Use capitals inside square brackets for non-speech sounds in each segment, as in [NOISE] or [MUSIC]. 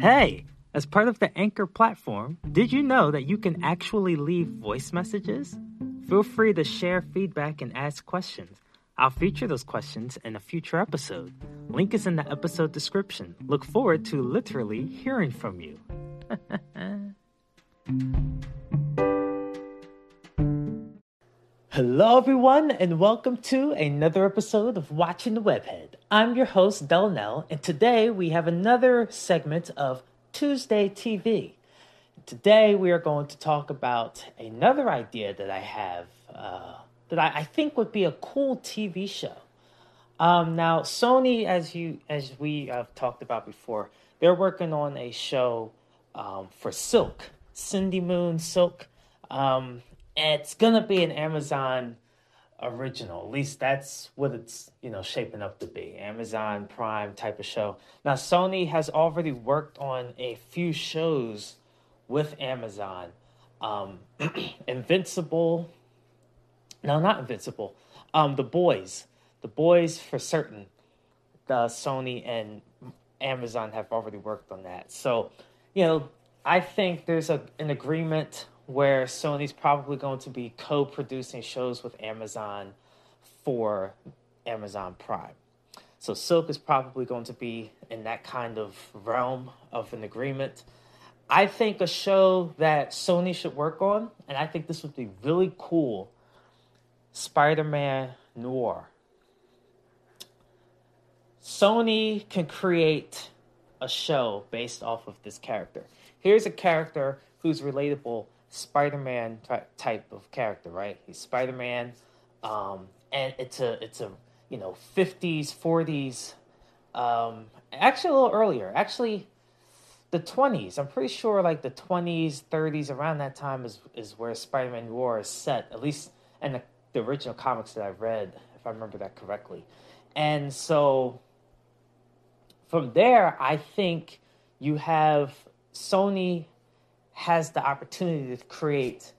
Hey, as part of the Anchor platform, did you know that you can actually leave voice messages? Feel free to share feedback and ask questions. I'll feature those questions in a future episode. Link is in the episode description. Look forward to literally hearing from you. [LAUGHS] Hello, everyone, and welcome to another episode of Watching the Webhead. I'm your host, Delnell, and today we have another segment of Tuesday TV. Today we are going to talk about another idea that I have uh, that I, I, think would be a cool TV show. Um, now, Sony, as you as we have talked about before, they're working on a show um, for Silk, Cindy Moon Silk. Um, it's gonna be an Amazon original. At least that's what it's you know shaping up to be. Amazon Prime type of show. Now Sony has already worked on a few shows with Amazon. Um, [CLEARS THROAT] Invincible. No, not Invincible. Um, The Boys. The Boys for certain. The Sony and Amazon have already worked on that. So, you know, I think there's a an agreement where Sony's probably going to be co producing shows with Amazon for Amazon Prime. So Silk is probably going to be in that kind of realm of an agreement. I think a show that Sony should work on, and I think this would be really cool Spider Man Noir. Sony can create a show based off of this character. Here's a character who's relatable Spider-Man type of character, right? He's Spider-Man, um, and it's a it's a you know 50s, 40s, um, actually a little earlier, actually the 20s. I'm pretty sure like the 20s, 30s, around that time is is where Spider-Man Noir is set, at least in the, the original comics that I read, if I remember that correctly. And so from there, I think you have Sony has the opportunity to create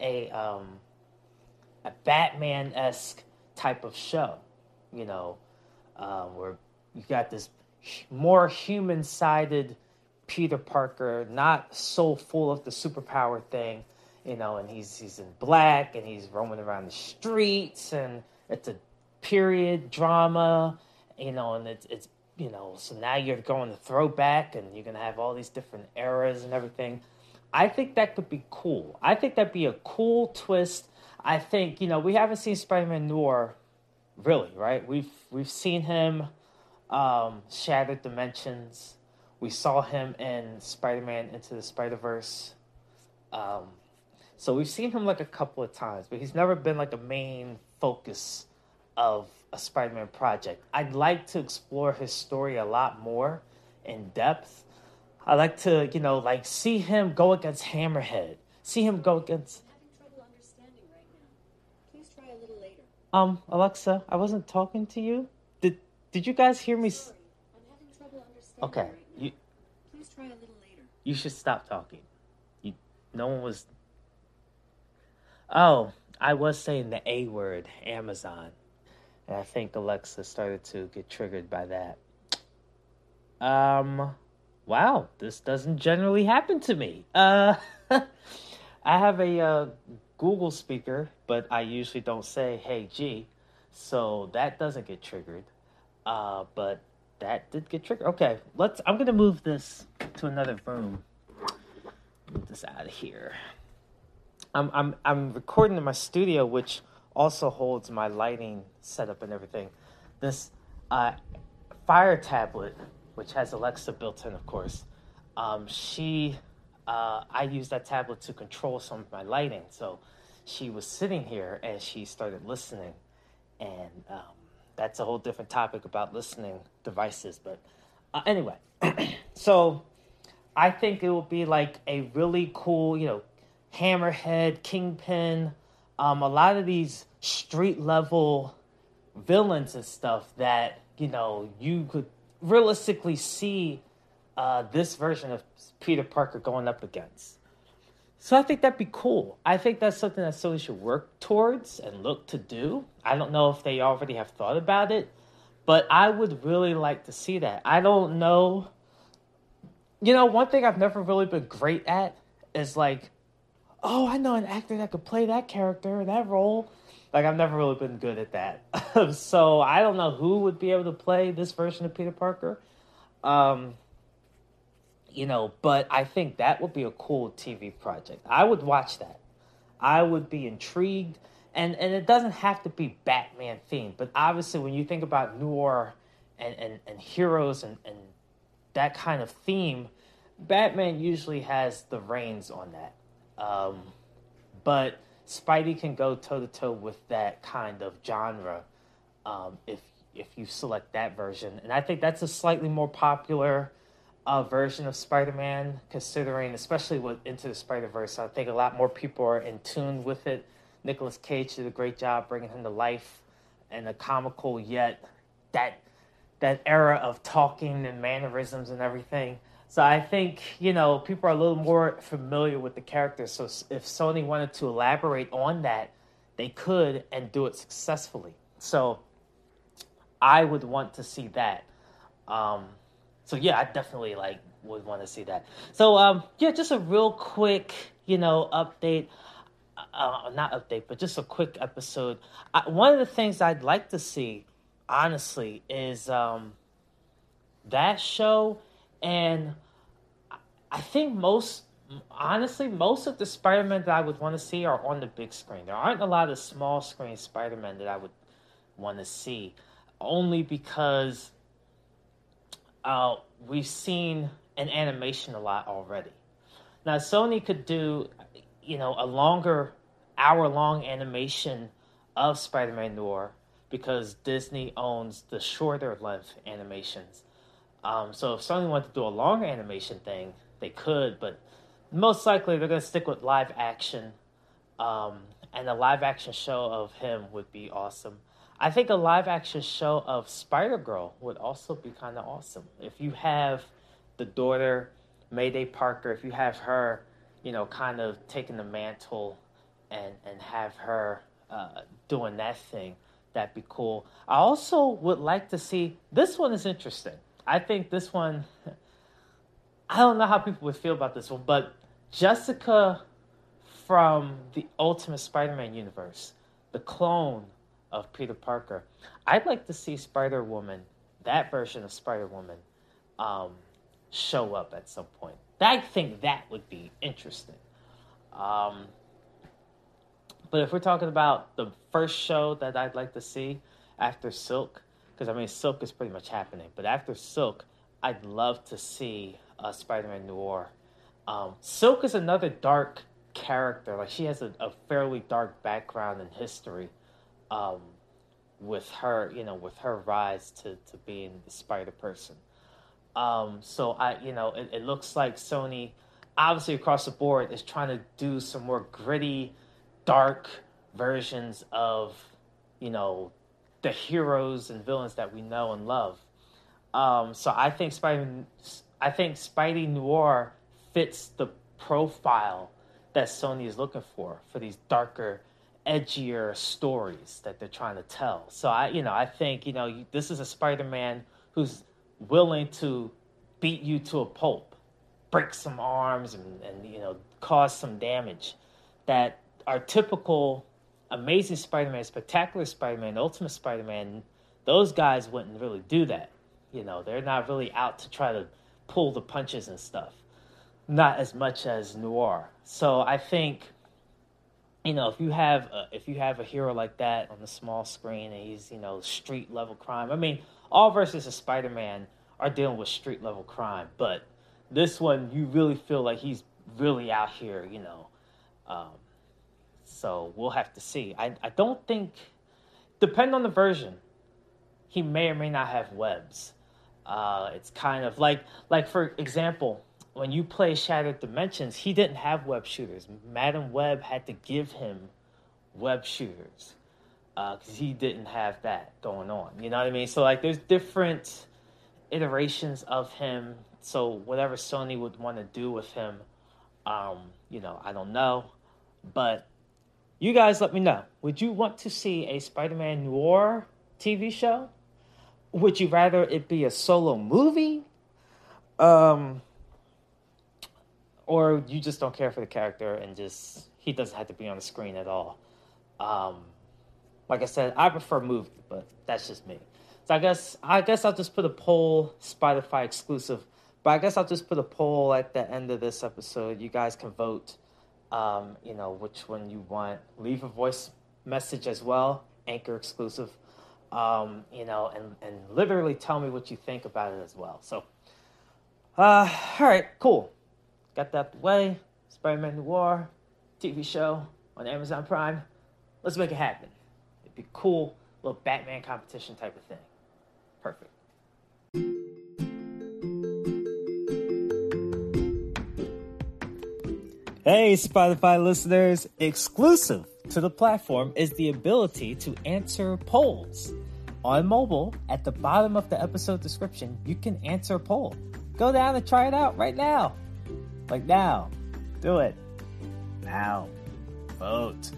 a um, a Batman esque type of show, you know, um, where you got this more human sided Peter Parker, not so full of the superpower thing, you know, and he's he's in black and he's roaming around the streets and it's a period drama, you know, and it's it's you know, so now you're going to throwback and you're gonna have all these different eras and everything. I think that could be cool. I think that'd be a cool twist. I think you know we haven't seen Spider-Man Noir, really, right? We've we've seen him, um, Shattered Dimensions. We saw him in Spider-Man Into the Spider-Verse. Um, so we've seen him like a couple of times, but he's never been like a main focus of a Spider-Man project. I'd like to explore his story a lot more in depth I like to, you know, like see him go against Hammerhead. See him go against. Um, Alexa, I wasn't talking to you. Did Did you guys hear me? Sorry. I'm having trouble understanding. Okay, right you. Please try a little later. You should stop talking. You. No one was. Oh, I was saying the A word, Amazon, and I think Alexa started to get triggered by that. Um wow, this doesn't generally happen to me. Uh, [LAUGHS] I have a uh, Google speaker, but I usually don't say "Hey G," so that doesn't get triggered. Uh, but that did get triggered. Okay, let's. I'm gonna move this to another room. Move this out of here. I'm I'm I'm recording in my studio, which also holds my lighting setup and everything. This uh, fire tablet which has Alexa built in, of course, um, she, uh, I use that tablet to control some of my lighting. So she was sitting here and she started listening. And um, that's a whole different topic about listening devices. But uh, anyway, [CLEARS THROAT] so I think it will be like a really cool, you know, Hammerhead, Kingpin, um, a lot of these street level villains and stuff that, you know, you could realistically see uh, this version of Peter Parker going up against. So I think that'd be cool. I think that's something that Sony should work towards and look to do. I don't know if they already have thought about it, but I would really like to see that. I don't know you know, one thing I've never really been great at is like, oh, I know an actor that could play that character, that role. Like I've never really been good at that. [LAUGHS] [LAUGHS] so I don't know who would be able to play this version of Peter Parker. Um, you know, but I think that would be a cool TV project. I would watch that. I would be intrigued. And and it doesn't have to be Batman themed, but obviously when you think about noir and, and, and heroes and, and that kind of theme, Batman usually has the reins on that. Um, but Spidey can go toe to toe with that kind of genre um, if if you select that version, and I think that's a slightly more popular uh, version of Spider-Man, considering especially with Into the Spider-Verse. I think a lot more people are in tune with it. Nicolas Cage did a great job bringing him to life, and a comical yet that that era of talking and mannerisms and everything. So I think you know people are a little more familiar with the characters. So if Sony wanted to elaborate on that, they could and do it successfully. So I would want to see that. Um, so yeah, I definitely like would want to see that. So um, yeah, just a real quick you know update. Uh, not update, but just a quick episode. I, one of the things I'd like to see, honestly, is um, that show and I think most, honestly, most of the Spider Man that I would want to see are on the big screen. There aren't a lot of small screen Spider Man that I would want to see, only because uh, we've seen an animation a lot already. Now, Sony could do, you know, a longer, hour long animation of Spider Man Noir because Disney owns the shorter length animations. Um, so if Sony wanted to do a longer animation thing, they could, but most likely they're going to stick with live action. Um, and a live action show of him would be awesome. I think a live action show of Spider Girl would also be kind of awesome. If you have the daughter, Mayday Parker, if you have her, you know, kind of taking the mantle and, and have her uh, doing that thing, that'd be cool. I also would like to see this one is interesting. I think this one, [LAUGHS] I don't know how people would feel about this one, but Jessica from the Ultimate Spider Man universe, the clone of Peter Parker, I'd like to see Spider Woman, that version of Spider Woman, um, show up at some point. I think that would be interesting. Um, but if we're talking about the first show that I'd like to see after Silk, because I mean Silk is pretty much happening. But after Silk, I'd love to see uh, Spider-Man Noir. Um, Silk is another dark character. Like she has a, a fairly dark background and history. Um, with her, you know, with her rise to, to being the Spider Person. Um, so I, you know, it, it looks like Sony, obviously across the board, is trying to do some more gritty, dark versions of, you know, the heroes and villains that we know and love. Um, so I think Spidey, I think Spidey Noir fits the profile that Sony is looking for for these darker, edgier stories that they're trying to tell. So I, you know, I think you know this is a Spider-Man who's willing to beat you to a pulp, break some arms, and, and you know cause some damage that are typical Amazing Spider-Man, Spectacular Spider-Man, Ultimate Spider-Man, those guys wouldn't really do that. You know, they're not really out to try to pull the punches and stuff. Not as much as Noir. So I think, you know, if you have a, if you have a hero like that on the small screen and he's you know street level crime. I mean, all versus a Spider-Man are dealing with street level crime, but this one you really feel like he's really out here. You know. Um, so we'll have to see. I, I don't think, depend on the version, he may or may not have webs. Uh, it's kind of like, like for example, when you play Shattered Dimensions, he didn't have web shooters. Madame Web had to give him web shooters because uh, he didn't have that going on. You know what I mean? So like, there's different iterations of him. So whatever Sony would want to do with him, um, you know, I don't know, but you guys let me know. Would you want to see a Spider Man Noir TV show? Would you rather it be a solo movie? Um, or you just don't care for the character and just he doesn't have to be on the screen at all. Um, like I said, I prefer movie, but that's just me. So I guess I guess I'll just put a poll, Spotify exclusive. But I guess I'll just put a poll at the end of this episode. You guys can vote. Um, you know which one you want. Leave a voice message as well, Anchor exclusive. Um, you know, and and literally tell me what you think about it as well. So, uh, all right, cool. Got that way. Spider-Man Noir TV show on Amazon Prime. Let's make it happen. It'd be cool, little Batman competition type of thing. Perfect. Hey, Spotify listeners, exclusive to the platform is the ability to answer polls. On mobile, at the bottom of the episode description, you can answer a poll. Go down and try it out right now. Like now. Do it. Now. Vote.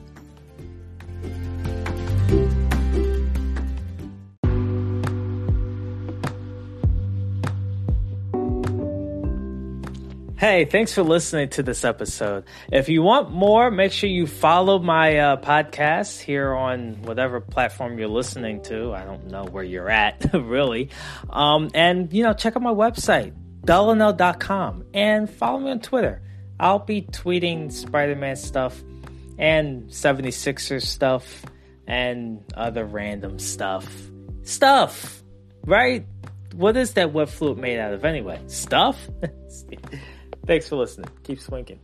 Hey, thanks for listening to this episode. If you want more, make sure you follow my uh, podcast here on whatever platform you're listening to. I don't know where you're at, [LAUGHS] really. Um, and, you know, check out my website, delano.com, and follow me on Twitter. I'll be tweeting Spider Man stuff and 76ers stuff and other random stuff. Stuff, right? What is that web fluid made out of anyway? Stuff? [LAUGHS] Thanks for listening. Keep swinking.